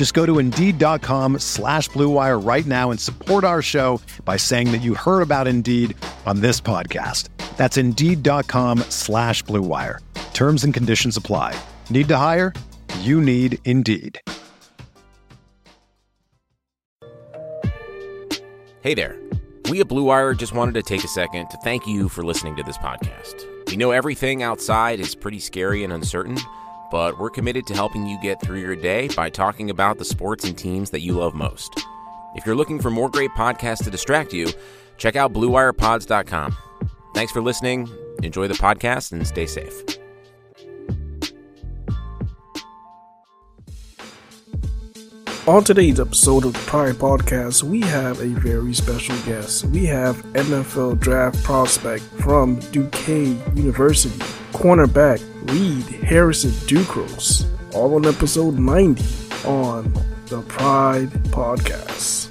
Just go to Indeed.com slash BlueWire right now and support our show by saying that you heard about Indeed on this podcast. That's Indeed.com slash BlueWire. Terms and conditions apply. Need to hire? You need Indeed. Hey there. We at Blue Wire just wanted to take a second to thank you for listening to this podcast. We know everything outside is pretty scary and uncertain, but we're committed to helping you get through your day by talking about the sports and teams that you love most. If you're looking for more great podcasts to distract you, check out BlueWirePods.com. Thanks for listening. Enjoy the podcast and stay safe. On today's episode of the Pride Podcast, we have a very special guest. We have NFL draft prospect from Duquesne University, cornerback Reid Harrison Ducros, all on episode 90 on the Pride Podcast.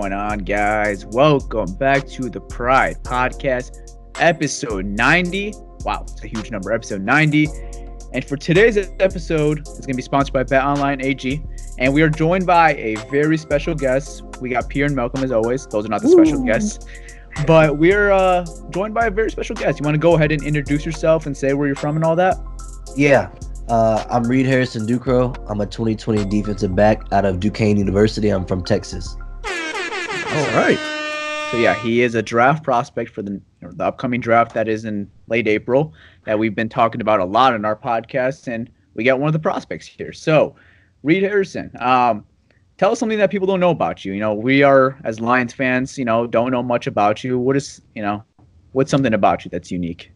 Going on, guys? Welcome back to the Pride Podcast, episode 90. Wow, it's a huge number, episode 90. And for today's episode, it's going to be sponsored by Bet Online AG. And we are joined by a very special guest. We got Pierre and Malcolm, as always. Those are not the special guests. But we're uh, joined by a very special guest. You want to go ahead and introduce yourself and say where you're from and all that? Yeah, uh, I'm Reid Harrison Ducros. I'm a 2020 defensive back out of Duquesne University. I'm from Texas. All right. So yeah, he is a draft prospect for the the upcoming draft that is in late April that we've been talking about a lot in our podcast, and we got one of the prospects here. So, Reid Harrison, um, tell us something that people don't know about you. You know, we are as Lions fans, you know, don't know much about you. What is you know, what's something about you that's unique?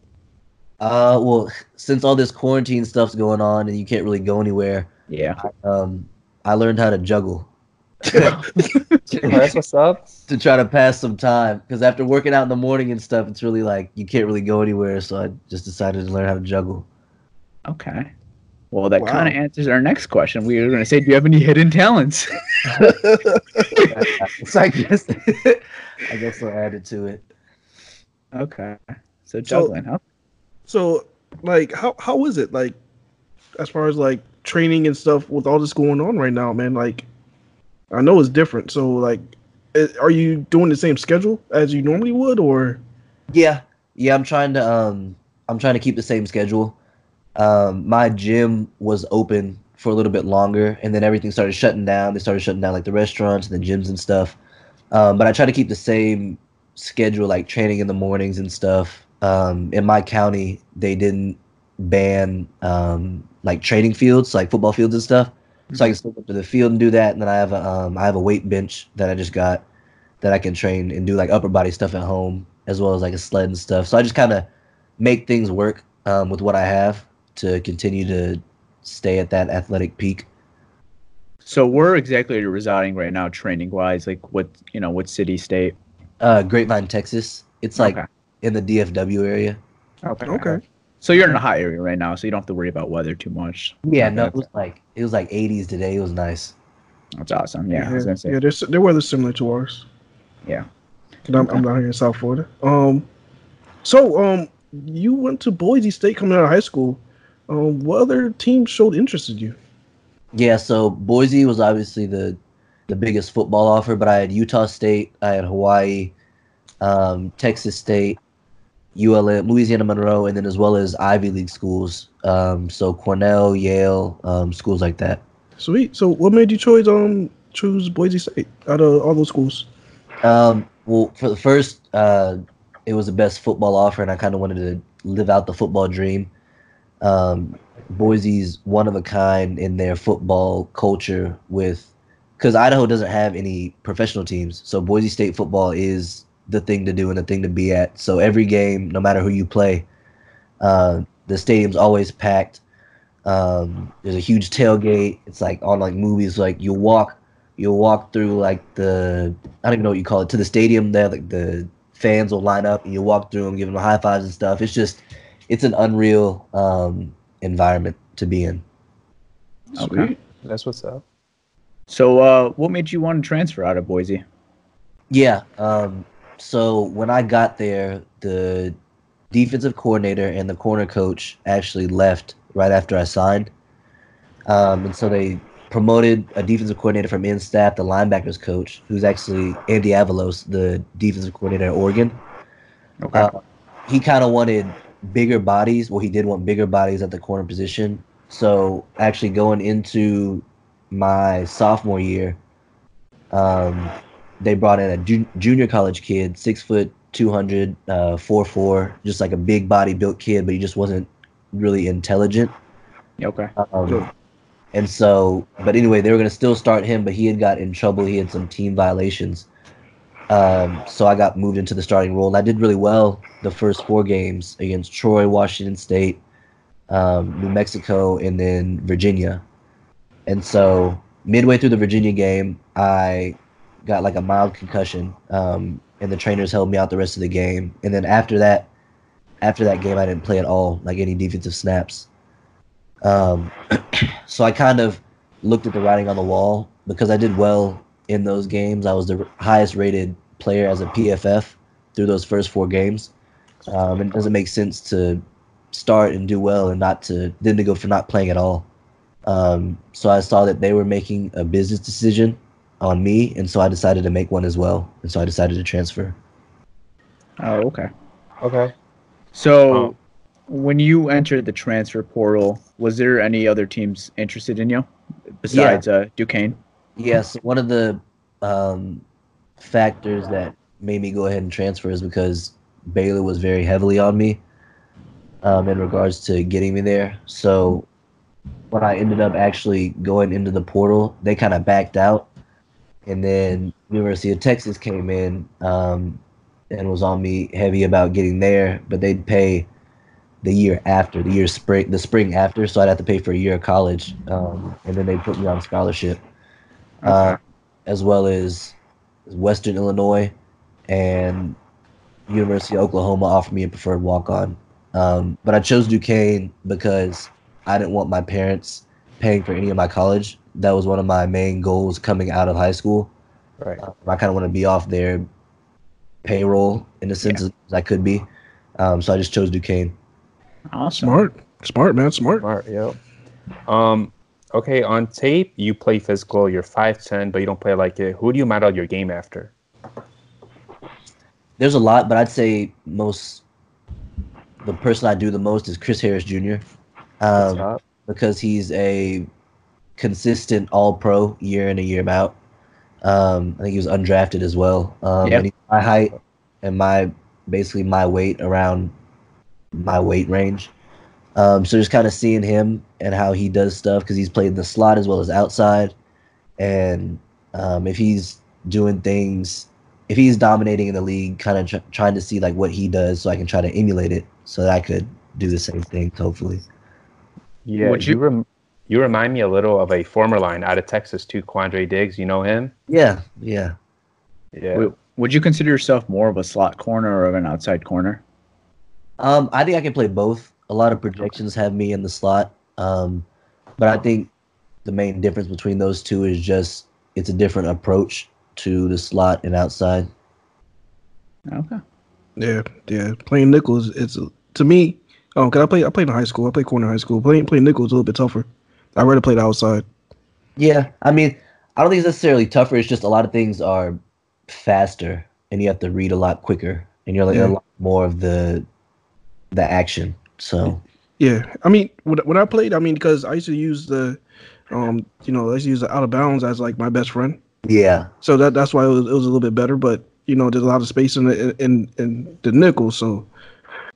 Uh, well, since all this quarantine stuff's going on and you can't really go anywhere, Yeah. um, I learned how to juggle That's what's up. to try to pass some time. Because after working out in the morning and stuff, it's really like you can't really go anywhere. So I just decided to learn how to juggle. Okay. Well, that Wow. kind of answers our next question. We were going to say, do you have any hidden talents? so I guess I guess I'll add it to it. okay. So juggling, huh? So, like, how how is it like, as far as like training and stuff with all this going on right now, man? Like, I know it's different. So, like, are you doing the same schedule as you normally would, or? Yeah, yeah. I'm trying to um, I'm trying to keep the same schedule. Um, my gym was open for a little bit longer, and then everything started shutting down. They started shutting down like the restaurants and the gyms and stuff. Um, but I try to keep the same schedule, like training in the mornings and stuff. Um, in my county, they didn't ban um, like training fields, like football fields and stuff. So I can still go to the field and do that. And then I have a um, I have a weight bench that I just got that I can train and do like upper body stuff at home as well as like a sled and stuff. So I just kind of make things work um, with what I have to continue to stay at that athletic peak. So where exactly are you residing right now, training wise? Like what you know, what city, state? Uh, Grapevine, Texas. It's like Okay. in the DFW area. Okay. Okay. So you're in a hot area right now, so you don't have to worry about weather too much. Yeah, Okay, no, it was like it was like 80s today. It was nice. That's awesome. Yeah. I was say. yeah, they're, s- their weather's similar to ours. Yeah. 'Cause I'm, I'm down here in South Florida. Um, so um, you went to Boise State coming out of high school. Um, what other team showed interest in you? Yeah, so Boise was obviously the the biggest football offer, but I had Utah State, I had Hawaii, um, Texas State, ULM, Louisiana Monroe, and then as well as Ivy League schools. Um, so Cornell, Yale, um, schools like that. Sweet. So, what made you choose um choose Boise State out of all those schools? Um, well, for the first, uh, it was the best football offer, and I kind of wanted to live out the football dream. Um, Boise's one of a kind in their football culture with because Idaho doesn't have any professional teams. So Boise State football is the thing to do and the thing to be at. So every game, no matter who you play, uh, the stadium's always packed. Um, there's a huge tailgate. It's like on like movies, like you walk, you'll walk through like the I don't even know what you call it to the stadium. There, like the fans will line up and you walk through them, give them high fives and stuff. It's just, it's an unreal um, environment to be in. Okay. That's what's up. So, uh, what made you want to transfer out of Boise? Yeah. Um, so when I got there, the defensive coordinator and the corner coach actually left right after I signed. Um, and so they promoted a defensive coordinator from in staff, the linebackers coach, who's actually Andy Avalos, the defensive coordinator at Oregon. Okay. Uh, he kind of wanted bigger bodies. Well, he did want bigger bodies at the corner position. So actually going into my sophomore year, um, they brought in a ju- junior college kid, six foot, 200, uh, four four, just like a big body built kid, but he just wasn't really intelligent. okay. Um, Sure. And so, but anyway, they were going to still start him, but he had got in trouble. He had some team violations. Um, so I got moved into the starting role, and I did really well the first four games against Troy, Washington State, um, New Mexico, and then Virginia. And so, midway through the Virginia game, I got like a mild concussion, um, and the trainers held me out the rest of the game. And then after that, after that game, I didn't play at all, like any defensive snaps. Um, so I kind of looked at the writing on the wall because I did well in those games. I was the highest rated player as a PFF through those first four games. Um, it doesn't make sense to start and do well and not to then to go for not playing at all. Um, so I saw that they were making a business decision on me, and so I decided to make one as well. And so I decided to transfer. Oh, okay. Okay. So, Oh. when you entered the transfer portal, was there any other teams interested in you besides uh, Duquesne? Yes, one of the um, factors that made me go ahead and transfer is because Baylor was very heavily on me um, in regards to getting me there. So when I ended up actually going into the portal, they kind of backed out, and then University of Texas came in um, and was on me heavy about getting there, but they'd pay the year after, the year spring, the spring after, so I'd have to pay for a year of college, um, and then they put me on scholarship uh, as well as Western Illinois and University of Oklahoma offered me a preferred walk on. Um, but I chose Duquesne because I didn't want my parents paying for any of my college. That was one of my main goals coming out of high school. Right. Uh, I kind of want to be off their payroll in a sense as I could be. Um, so I just chose Duquesne. Awesome. Smart, smart man, smart. Smart. Yep. Um. Okay. On tape, you play physical. You're five ten, but you don't play like it. Who do you model your game after? There's a lot, but I'd say most the person I do the most is Chris Harris Jr. Um, up? because he's a consistent All Pro year in and year out. Um, I think he was undrafted as well. Um, Yep. and he's my height and my basically my weight around my weight range. Um, so just kind of seeing him and how he does stuff because he's played in the slot as well as outside, and um, if he's doing things, if he's dominating in the league, kind of tr- trying to see like what he does, so I can try to emulate it, so that I could do the same thing. Hopefully. Yeah. Would you you- rem- you remind me a little of a former line out of Texas too, Quandre Diggs. You know him? Yeah, yeah. Yeah. W- Would you consider yourself more of a slot corner or of an outside corner? Um, I think I can play both. A lot of projections have me in the slot, um, but I think the main difference between those two is just it's a different approach to the slot and outside. Okay. Yeah, yeah. Playing nickel is it's to me. Oh, cause I played I played in high school. I played corner high school. Playing playing nickel is a little bit tougher. I rather played outside. Yeah, I mean, I don't think it's necessarily tougher. It's just a lot of things are faster, and you have to read a lot quicker, and you're like Yeah. a lot more of the the action. So Yeah, I mean, when, when I played, I mean, because I used to use the, um, you know, I used to use the out of bounds as like my best friend. yeah, So that that's why it was, it was a little bit better. But you know, there's a lot of space in the in in the nickel, so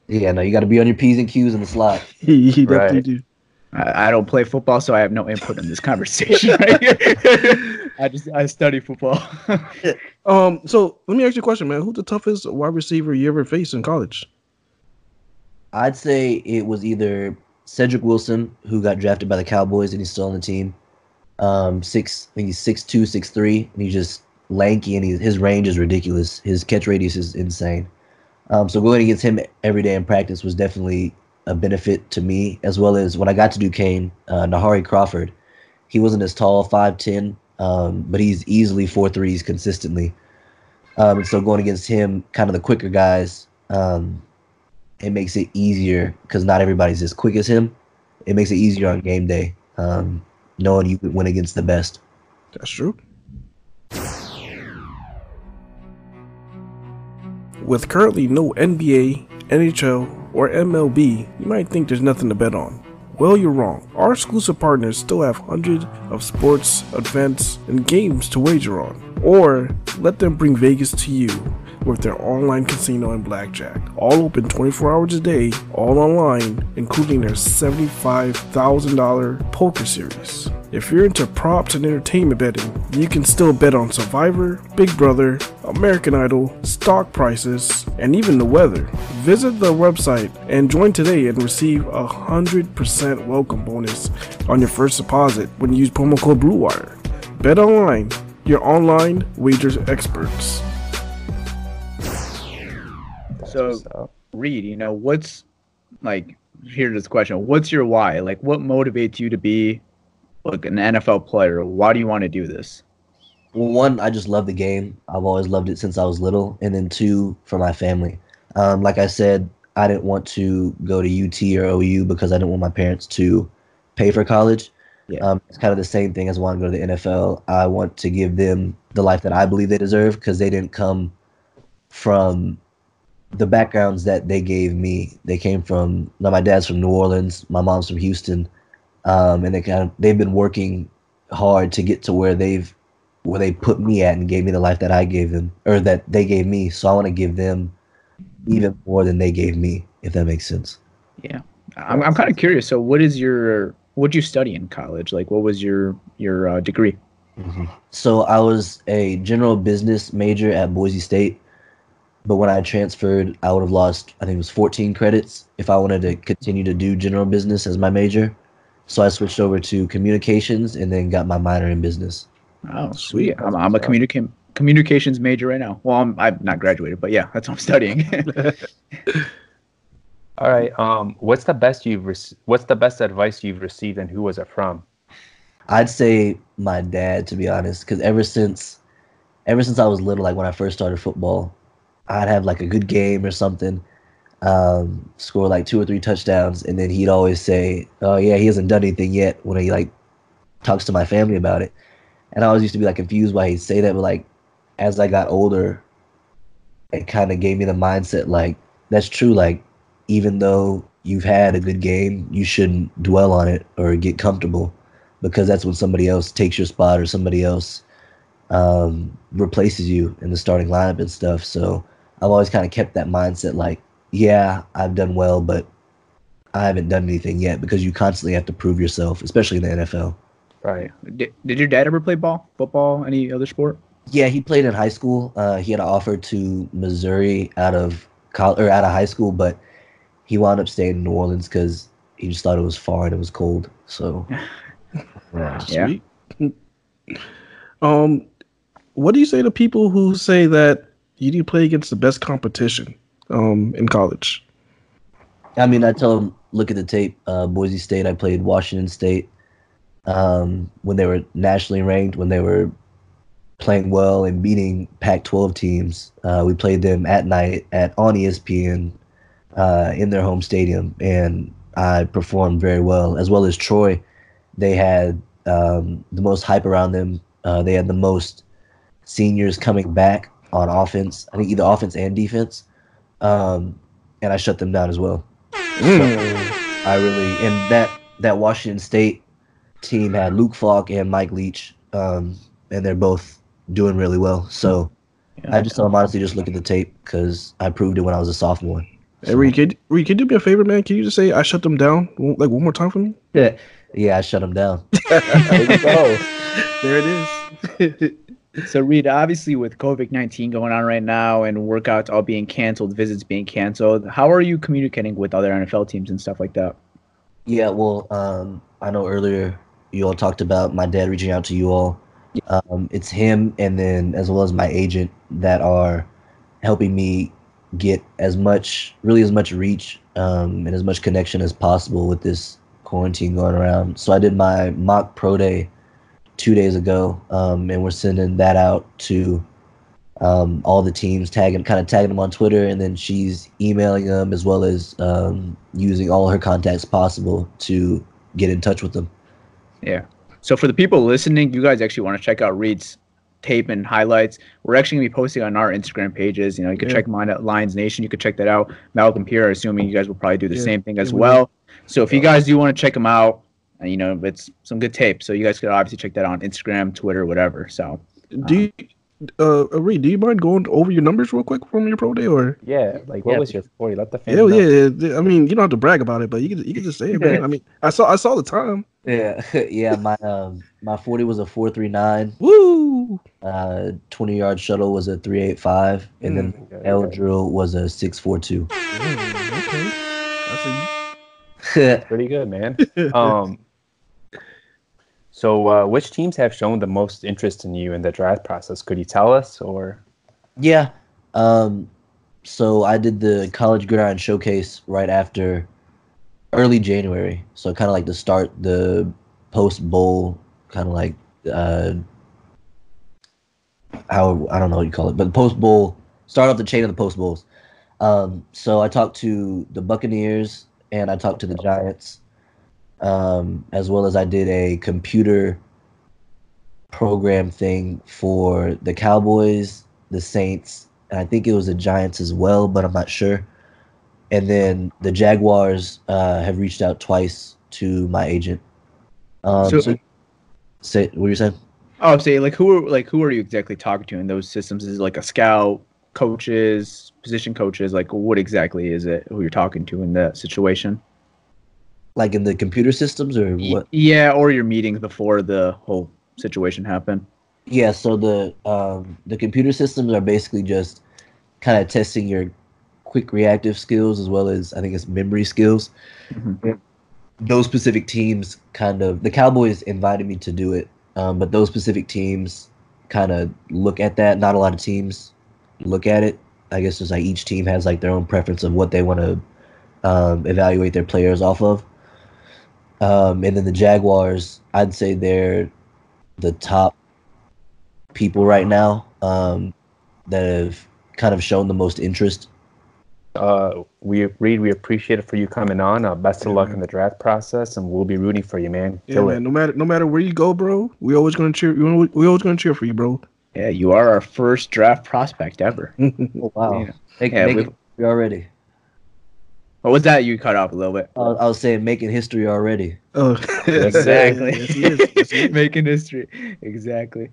yeah. No, you got to be on your p's and q's in the slot. he, he definitely Right. do. I, I don't play football, so I have no input in this conversation. Right here. I just I study football. Um, so let me ask you a question, man. Who's the toughest wide receiver you ever faced in college? I'd say it was either Cedric Wilson, who got drafted by the Cowboys and he's still on the team. Um, six, I think he's six two, six three, and he's just lanky and he, his range is ridiculous. His catch radius is insane. Um, so going against him every day in practice was definitely a benefit to me, as well as when I got to Duquesne, uh, Nehari Crawford. He wasn't as tall, five ten, um, but he's easily four threes consistently. Um, and so going against him, kind of the quicker guys, um, it makes it easier because not everybody's as quick as him. It makes it easier on game day, um, knowing you could win against the best. That's true. With currently no NBA, NHL, or MLB, you might think there's nothing to bet on. Well, you're wrong. Our exclusive partners still have hundreds of sports, events, and games to wager on. Or let them bring Vegas to you with their online casino and blackjack. All open 24 hours a day, all online, including their $75,000 poker series. If you're into props and entertainment betting, you can still bet on Survivor, Big Brother, American Idol, stock prices, and even the weather. Visit the website and join today and receive a 100% welcome bonus on your first deposit when you use promo code BLUEWIRE. Bet online, your online wagers experts. So-? Reid, you know, what's like here's this question. What's your why? Like what motivates you to be like an NFL player? Why do you want to do this? Well, one, I just love the game. I've always loved it since I was little, and then two, for my family. Um, like I said, I didn't want to go to UT or OU because I didn't want my parents to pay for college. Yeah. Um, it's kind of the same thing as wanting to go to the NFL. I want to give them the life that I believe they deserve because they didn't come from the backgrounds that they gave me. They came from. Now my dad's from New Orleans. My mom's from Houston, um, and they kind of they've been working hard to get to where they've where they put me at and gave me the life that I gave them or that they gave me. So I want to give them even more than they gave me, if that makes sense. Yeah. I'm I'm kind of curious. So what is your what'd you study in college? Like what was your your uh, degree? So I was a general business major at Boise State, but when I transferred, I would have lost I think it was 14 credits if I wanted to continue to do general business as my major. So I switched over to communications and then got my minor in business. Oh, sweet. I'm, I'm a communica- communications major right now. Well, I'm, I'm not graduated, but yeah, that's what I'm studying. All right. Um, what's the best you've rec- What's the best advice you've received, and who was it from? I'd say my dad, to be honest, because ever since, ever since I was little, like when I first started football, I'd have like a good game or something, um, score like two or three touchdowns, and then he'd always say, "Oh yeah, he hasn't done anything yet." When he like talks to my family about it, and I always used to be like confused why he'd say that, but like as I got older, it kind of gave me the mindset like that's true. Like even though you've had a good game, you shouldn't dwell on it or get comfortable because that's when somebody else takes your spot or somebody else um, replaces you in the starting lineup and stuff. So I've always kind of kept that mindset like, yeah, I've done well, but I haven't done anything yet because you constantly have to prove yourself, especially in the NFL. Right. did, did your dad ever play ball, football, any other sport? Yeah, he played in high school. Uh, he had an offer to Missouri out of college or out of high school, but he wound up staying in New Orleans because he just thought it was far and it was cold. So yeah. Yeah. Sweet. um, what do you say to people who say that you need to play against the best competition um, in college? I mean, I tell them look at the tape. Uh, Boise State. I played Washington State um, when they were nationally ranked. When they were playing well and beating Pac-12 teams. Uh, we played them at night at on ESPN. uh, in their home stadium, and I performed very well, as well as Troy. They had um, the most hype around them. Uh, they had the most seniors coming back on offense. I think either offense and defense, um, and I shut them down as well. I really and that that Washington State team had Luke Falk and Mike Leach, um, and they're both doing really well. So I just tell them honestly, just look at the tape because I proved it when I was a sophomore. Hey, Reid, can, Reid, can you do me a favor, man? Can you just say I shut them down like one more time for me? Yeah, yeah, I shut them down. There. There it is. So, Reid, obviously with COVID 19 going on right now and workouts all being canceled, visits being canceled, how are you communicating with other NFL teams and stuff like that? Yeah, well, um, I know earlier you all talked about my dad reaching out to you all. Um, it's him and then as well as my agent that are helping me get as much, really as much reach um, and as much connection as possible with this quarantine going around. So I did my mock pro day two days ago, um, and we're sending that out to um, all the teams, tagging, kind of tagging them on Twitter, and then she's emailing them as well as um, using all her contacts possible to get in touch with them. Yeah. So, for the people listening, you guys actually want to check out Reid's tape and highlights. We're actually going to be posting on our Instagram pages. You know, you can Yeah. check mine at Lions Nation. You could check that out. Malcolm Pierre, assuming you guys will probably do the Yeah. same thing as Yeah, well. So, if you guys do want to check them out, you know, it's some good tape. So, you guys could obviously check that on Instagram, Twitter, whatever. So, Do you, uh, uh, Reid, do you mind going over your numbers real quick from your pro day or? Yeah, like what Yeah. was your 40? Let the fans Yeah, know. yeah, yeah. I mean, you don't have to brag about it, but you can you can just say it, man. I mean, I saw I saw the time. Yeah, yeah. My um, my forty was a four three nine. Woo! Uh, twenty yard shuttle was a three eight five, and then Okay, L okay. drill was a six four two. Mm, okay. I Pretty good, man. um, so uh, which teams have shown the most interest in you in the draft process? Could you tell us, or Yeah. Um, so I did the college gridiron showcase right after early January. So kind of like to start the post bowl, kind of like uh, how I don't know what you call it, but post bowl start off the chain of the post bowls. Um, so I talked to the Buccaneers and I talked to the Giants, um, as well as I did a computer program thing for the Cowboys, the Saints, and I think it was the Giants as well, but I'm not sure. And then the Jaguars uh, have reached out twice to my agent. Um, So- so, say what were you saying? oh, say like who are like who are you exactly talking to in those systems? Is it like a scout, coaches, position coaches? Like, what exactly is it? Who you're talking to in that situation? Like in the computer systems or what? Yeah, or your meetings before the whole situation happened. Yeah, so the um, the computer systems are basically just kind of testing your quick reactive skills as well as I think it's memory skills. Mhm. Those specific teams kind of the Cowboys invited me to do it, um, but those specific teams kind of look at that. Not a lot of teams look at it. I guess it's like each team has like their own preference of what they want to um, evaluate their players off of. Um, and then the Jaguars, I'd say they're the top people right now um, that have kind of shown the most interest. uh, we Reid, we appreciate it for you coming on. Uh, best of luck in the draft process, and we'll be rooting for you, man. Yeah, man. it. No matter no matter where you go, bro, we always gonna cheer. We always, we always gonna cheer for you, bro. Yeah, you are our first draft prospect ever. Oh, wow. Yeah. Make, Yeah, make we've- history already. What was that? You cut off a little bit. I was, I was saying making history already. oh, Exactly. yes, he is. Yes, he is. Making history. Exactly.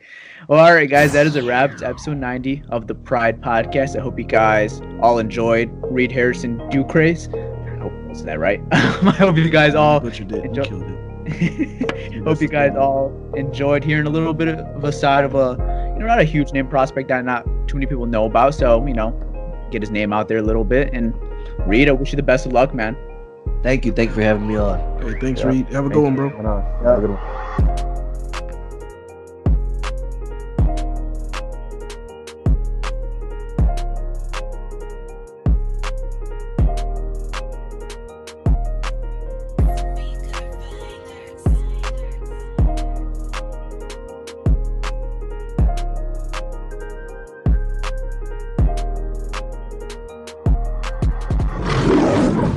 Well, all right, guys, that is a wrap. It's episode 90 of the Pride Podcast. I hope you guys all enjoyed Reid Harrison Ducrace. I hope is that right? I hope you guys all But you did. You Enjoy- killed it. hope you guys all enjoyed hearing a little bit of a side of a you know not a huge name prospect that not too many people know about. So you know, get his name out there a little bit. And Reid, I wish you the best of luck, man. Thank you. Thank you for having me on. Hey, thanks, Yeah. Reid. Have a Thank good one, bro. for. Have a good one.